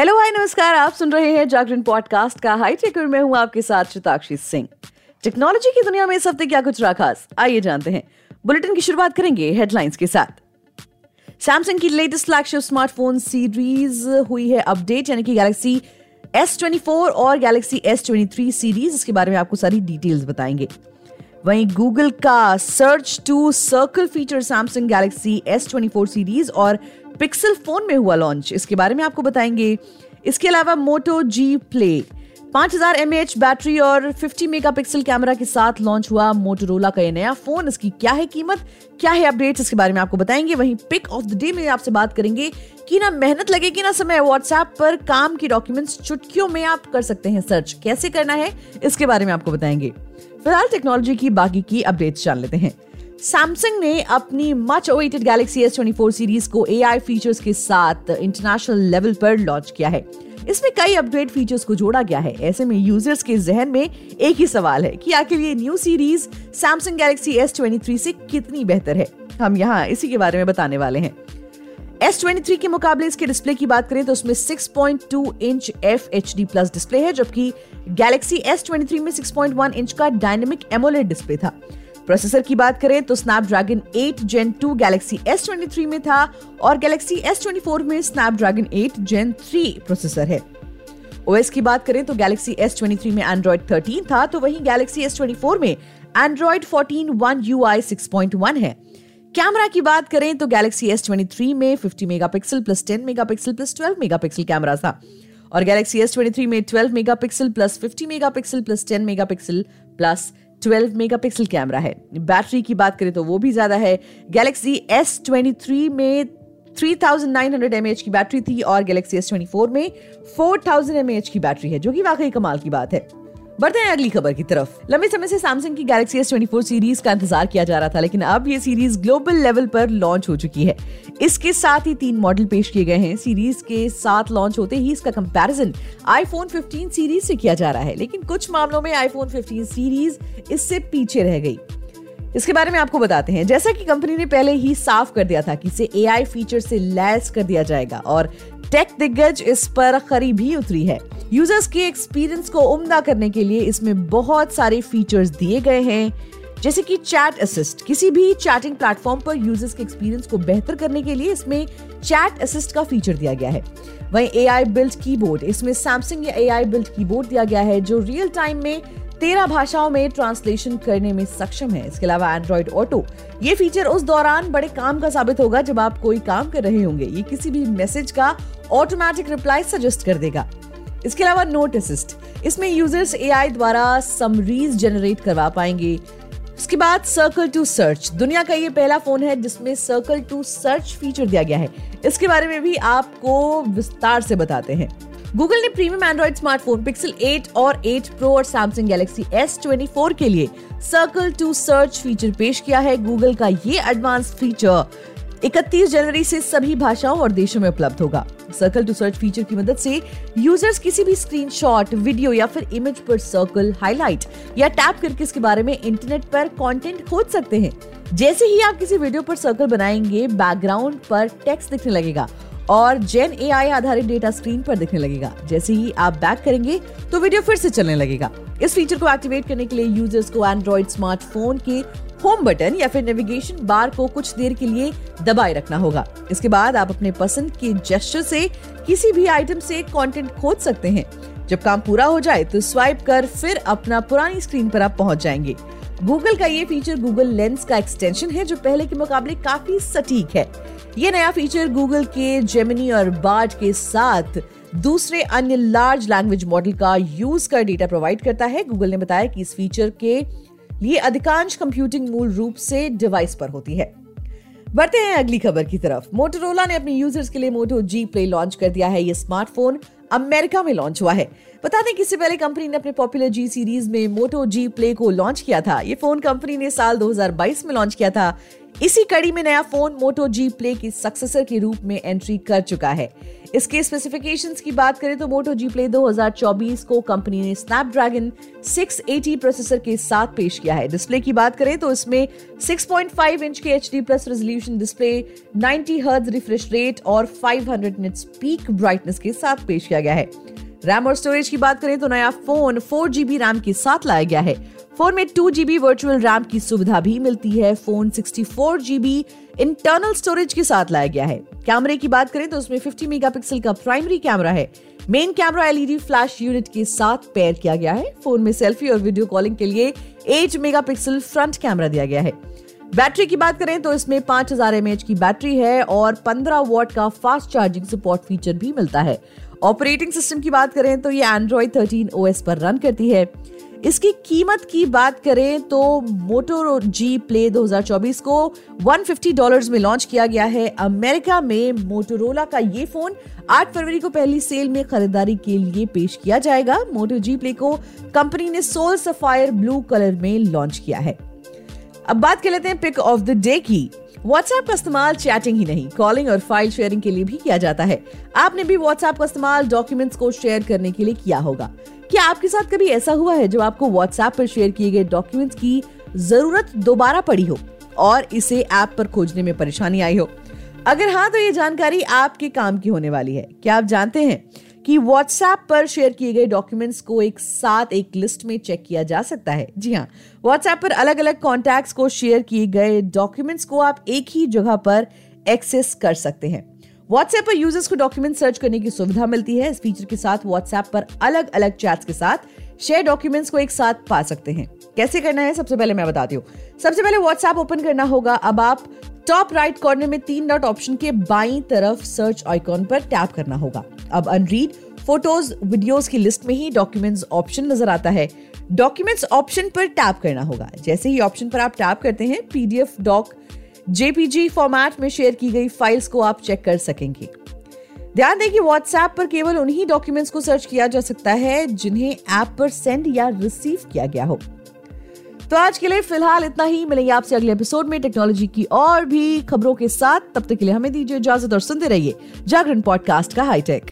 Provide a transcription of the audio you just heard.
Hello, हाय, नमस्कार। आप सुन रहे हैं जागरण पॉडकास्ट का हाई टेकर में हूँ आपके साथ शताक्षी सिंह। टेक्नोलॉजी की दुनिया में इस हफ़्ते क्या कुछ रहा खास? आइए जानते हैं। बुलेटिन की शुरुआत करेंगे हेडलाइंस के साथ। सैमसंग की लेटेस्ट फ्लैगशिप स्मार्टफ़ोन सीरीज़ हुई है अपडेट यानी कि गैलेक्सी S24 और गैलेक्सी S23 सीरीज़ इसके बारे में आपको सारी डिटेल्स बताएँगे। वहीं गूगल का search to circle feature Samsung Galaxy S24 series और पिक्सल फ़ोन में हुआ लॉन्च इसके बारे में आपको बताएँगे। इसके अलावा मोटो जी प्ले 5000 हज़ार बैटरी और 50 मेगापिक्सल कैमरा के साथ लॉन्च हुआ मोटोरोला का ये नया फ़ोन इसकी क्या है कीमत, क्या है अपडेट्स इसके बारे में आपको बताएँगे। वहीं पिक ऑफ़ द डे में आपसे बात करेंगे कि ना मेहनत लगेगी ना समय। व्हाट्सएप पर काम की डॉक्यूमेंट्स चुटकियों में आप कर सकते हैं सर्च कैसे करना है, इसके बारे में आपको बताएँगे। फ़िलहाल टेक्नोलॉजी की बाकी की अपडेट्स जान लेते हैं। सैमसंग ने अपनी much awaited Galaxy S twenty four series को ए आई फीचर्स के साथ इंटरनेशनल लेवल पर लॉन्च किया है। इसमें कई अपग्रेड फीचर्स को जोड़ा गया है। ऐसे में यूज़र्स के जहन में एक ही सवाल है कि आखिर ये new series Samsung Galaxy S twenty three से कितनी बेहतर है? हम यहाँ इसी के बारे में बताने वाले हैं। एस ट्वेंटी थ्री के मुकाबले इसके डिस्प्ले की बात करें तो उसमें 6.2 inch F H D plus display है, जबकि गैलेक्सी एस ट्वेंटी थ्री में 6.1 इंच का डायनेमिक एमोलेड डिस्प्ले था। प्रोसेसर की बात करें तो स्नैपड्रैगन 8 जेन 2 गैलेक्सी S23 में था और गैलेक्सी S24 में स्नैपड्रैगन 8 जेन 3 प्रोसेसर है। ओएस की बात करें तो गैलेक्सी S23 में एंड्रॉइड 13 था तो वहीं गैलेक्सी S24 में एंड्रॉइड 14 वन यू आई है। कैमरा की बात करें तो गैलेक्सी S23 में 50 megapixel plus 10 megapixel plus 12 megapixel camera था और गैलेक्सी S23 में 12 megapixel plus 50 megapixel plus 10 megapixel plus 12 megapixel camera है। बैटरी की बात करें तो वो भी ज़्यादा है। गैलेक्सी एस में 3900 mAh की बैटरी थी और गैलेक्सी एस ट्वेंटी फोर में 4000 mAh की बैटरी है, जो कि वाकई कमाल की बात है। बढ़ते हैं अगली खबर की तरफ़। लंबे समय से सैमसंग की गैलेक्सी एस सीरीज़ का इंतज़ार किया जा रहा था, लेकिन अब ये सीरीज़ ग्लोबल लेवल पर लॉन्च हो चुकी है। इसके साथ ही तीन मॉडल पेश किए गए हैं। सीरीज़ के साथ लॉन्च होते ही इसका कंपैरिजन आईफोन 15 सीरीज़ से किया जा रहा है, लेकिन कुछ मामलों में आईफोन 15 सीरीज़ इससे पीछे रह गई। इसके बारे में आपको बताते हैं। जैसा कि कंपनी ने पहले ही साफ़ कर दिया था कि इसे एआई फीचर से लैस कर दिया जाएगा और टेक दिग्गज इस पर खरी भी उतरी है। यूज़र्स के एक्सपीरियंस को उम्दा करने के लिए इसमें बहुत सारे फीचर्स दिए गए हैं। जैसे कि चैट असिस्ट किसी भी चैटिंग प्लेटफॉर्म पर यूज़र्स के एक्सपीरियंस को बेहतर करने के लिए इसमें चैट असिस्ट का फीचर दिया गया है। वहीं ए आई बिल्ट कीबोर्ड इसमें सैमसंग या ए आई बिल्ट कीबोर्ड दिया गया है, जो रियल टाइम में तेरह भाषाओं में ट्रांसलेशन करने में सक्षम है। इसके अलावा एंड्रॉइड ऑटो ये फीचर उस दौरान बड़े काम का साबित होगा जब आप कोई काम कर रहे होंगे। ये किसी भी मैसेज का ऑटोमेटिक रिप्लाई सजेस्ट कर देगा। इसके अलावा नोट असिस्ट इसमें यूज़र्स एआई द्वारा समरीज जनरेट करवा पाएँगे। उसके बाद सर्कल टू सर्च दुनिया का ये पहला फ़ोन है जिसमें सर्कल टू सर्च फीचर दिया गया है। इसके बारे में भी आपको विस्तार से बताते हैं। गूगल ने प्रीमियम एंड्रॉइड स्मार्टफ़ोन पिक्सल 8 और 8 प्रो और सैमसंग गैलेक्सी S24 के लिए सर्कल टू सर्च फीचर पेश किया है। गूगल का ये एडवांस फीचर 31 जनवरी से सभी भाषाओं और देशों में उपलब्ध होगा। सर्कल टू सर्च फीचर की मदद से यूज़र्स किसी भी स्क्रीनशॉट, वीडियो या फिर इमेज पर सर्कल हाईलाइट या टैप करके इसके बारे में इंटरनेट पर कंटेंट खोज सकते हैं। जैसे ही आप किसी वीडियो पर सर्कल बनाएँगे बैकग्राउंड पर टेक्स्ट दिखने लगेगा। और जेन एआई आधारित डेटा स्क्रीन पर दिखने लगेगा। जैसे ही आप बैक करेंगे तो वीडियो फिर से चलने लगेगा। इस फीचर को एक्टिवेट करने के लिए यूज़र्स को एंड्रॉइड स्मार्टफ़ोन के होम बटन या फिर नेविगेशन बार को कुछ देर के लिए दबाए रखना होगा। इसके बाद आप अपने पसंद के जेस्टर से किसी भी आइटम से कंटेंट खोज सकते हैं। जब काम पूरा हो जाए तो स्वाइप कर फिर अपना पुरानी स्क्रीन पर आप पहुँच जाएँगे। गूगल का ये फीचर गूगल लेंस का एक्सटेंशन है, जो पहले के मुकाबले काफ़ी सटीक है। ये नया फीचर गूगल के जेमिनी और बार्ड के साथ दूसरे अन्य लार्ज लैंग्वेज मॉडल का यूज़ कर डेटा प्रोवाइड करता है। गूगल ने बताया कि इस फीचर के लिए अधिकांश कंप्यूटिंग मूल रूप से डिवाइस पर होती है। बढ़ते हैं अगली खबर की तरफ़। मोटोरोला ने अपने यूज़र्स के लिए मोटो जी प्ले लॉन्च कर दिया है। ये स्मार्टफ़ोन अमेरिका में लॉन्च हुआ है। बता दें कि इससे पहले कंपनी ने अपने पॉपुलर जी सीरीज़ में मोटो जी प्ले को लॉन्च किया था। ये फ़ोन कंपनी ने साल 2022 में लॉन्च किया था। इसी कड़ी में नया फ़ोन मोटो जी प्ले की सक्सेसर के रूप में एंट्री कर चुका है। इसके स्पेसिफिकेशंस की बात करें तो मोटो जी प्ले 2024 को कंपनी ने स्नैपड्रैगन 680 प्रोसेसर के साथ पेश किया है। डिस्प्ले की बात करें तो इसमें 6.5 इंच के H plus resolution display 90 hertz refresh rate और 500 निट्स पीक ब्राइटनेस के साथ पेश किया गया है। रैम और स्टोरेज की बात करें तो नया फ़ोन फोर जीबी रैम के साथ लाया गया है। फ़ोन में टू जीबी वर्चुअल रैम की सुविधा भी मिलती है। Phone sixty four GB internal storage के साथ लाया गया है। कैमरे की बात करें तो उसमें 50 मेगापिक्सल का प्राइमरी कैमरा है। Main camera LED flash unit के साथ पेयर किया गया है। फ़ोन में सेल्फी और वीडियो कॉलिंग के लिए 8 मेगापिक्सल फ्रंट कैमरा दिया गया है। बैटरी की बात करें तो इसमें 5000 हज़ार की बैटरी है और 15 वॉट का फास्ट चार्जिंग सपोर्ट फीचर भी मिलता है। ऑपरेटिंग सिस्टम की बात करें तो ये एंड्रॉइड 13 ओएस पर रन करती है। इसकी कीमत की बात करें तो मोटो जी प्ले 2024 को 150 डॉलर्स में लॉन्च किया गया है। अमेरिका में मोटोरोला का ये फ़ोन 8 फरवरी को पहली सेल में खरीदारी के लिए पेश किया जाएगा। मोटो जी प्ले को कंपनी ने सोल सफायर ब्लू कलर में लॉन्च किया है। अब बात कर लेते हैं पिक ऑफ़ द डे की। व्हाट्सएप का इस्तेमाल चैटिंग ही नहीं कॉलिंग और फ़ाइल शेयरिंग के लिए भी किया जाता है। आपने भी व्हाट्सएप का इस्तेमाल डॉक्यूमेंट्स को शेयर करने के लिए किया होगा। क्या आपके साथ कभी ऐसा हुआ है जो आपको व्हाट्सएप पर शेयर किए गए डॉक्यूमेंट्स की ज़रूरत दोबारा पड़ी हो और इसे ऐप पर खोजने में परेशानी आई हो? अगर हाँ तो ये जानकारी आपके काम की होने वाली है। क्या आप जानते हैं? कि व्हाट्सएप पर शेयर किए गए डॉक्यूमेंट्स को एक साथ, एक लिस्ट में चेक किया जा सकता है। जी हाँ व्हाट्सएप पर अलग अलग कॉन्टैक्ट्स को शेयर किए गए डॉक्यूमेंट्स को आप एक ही जगह पर एक्सेस कर सकते हैं। व्हाट्सएप पर यूज़र्स को डॉक्यूमेंट सर्च करने की सुविधा मिलती है। इस फीचर के साथ व्हाट्सएप पर अलग अलग चैट्स के साथ शेयर डॉक्यूमेंट्स को एक साथ पा सकते हैं। कैसे करना है? सबसे पहले मैं बताती हूँ। सबसे पहले व्हाट्सएप ओपन करना होगा। अब आप टॉप राइट कॉर्नर में तीन डॉट ऑप्शन के बाई तरफ़ सर्च आइकॉन पर टैप करना होगा। अब अनरीड फ़ोटोज़ वीडियोस की लिस्ट में ही डॉक्यूमेंट्स ऑप्शन नज़र आता है। डॉक्यूमेंट्स ऑप्शन पर टैप करना होगा। जैसे ही ऑप्शन पर आप टैप करते हैं पीडीएफ डॉक जेपीजी फॉर्मेट में शेयर की गई फाइल्स को आप चेक कर सकेंगे। ध्यान दें कि व्हाट्सएप पर केवल उन्हीं डॉक्यूमेंट्स को सर्च किया जा सकता है जिन्हें ऐप पर सेंड या रिसीव किया गया हो। तो आज के लिए फ़िलहाल इतना ही। मिलेंगे आपसे अगले एपिसोड में टेक्नोलॉजी की और भी खबरों के साथ। तब तक के लिए हमें दीजिए इजाज़त और सुनते रहिए जागरण पॉडकास्ट का हाईटेक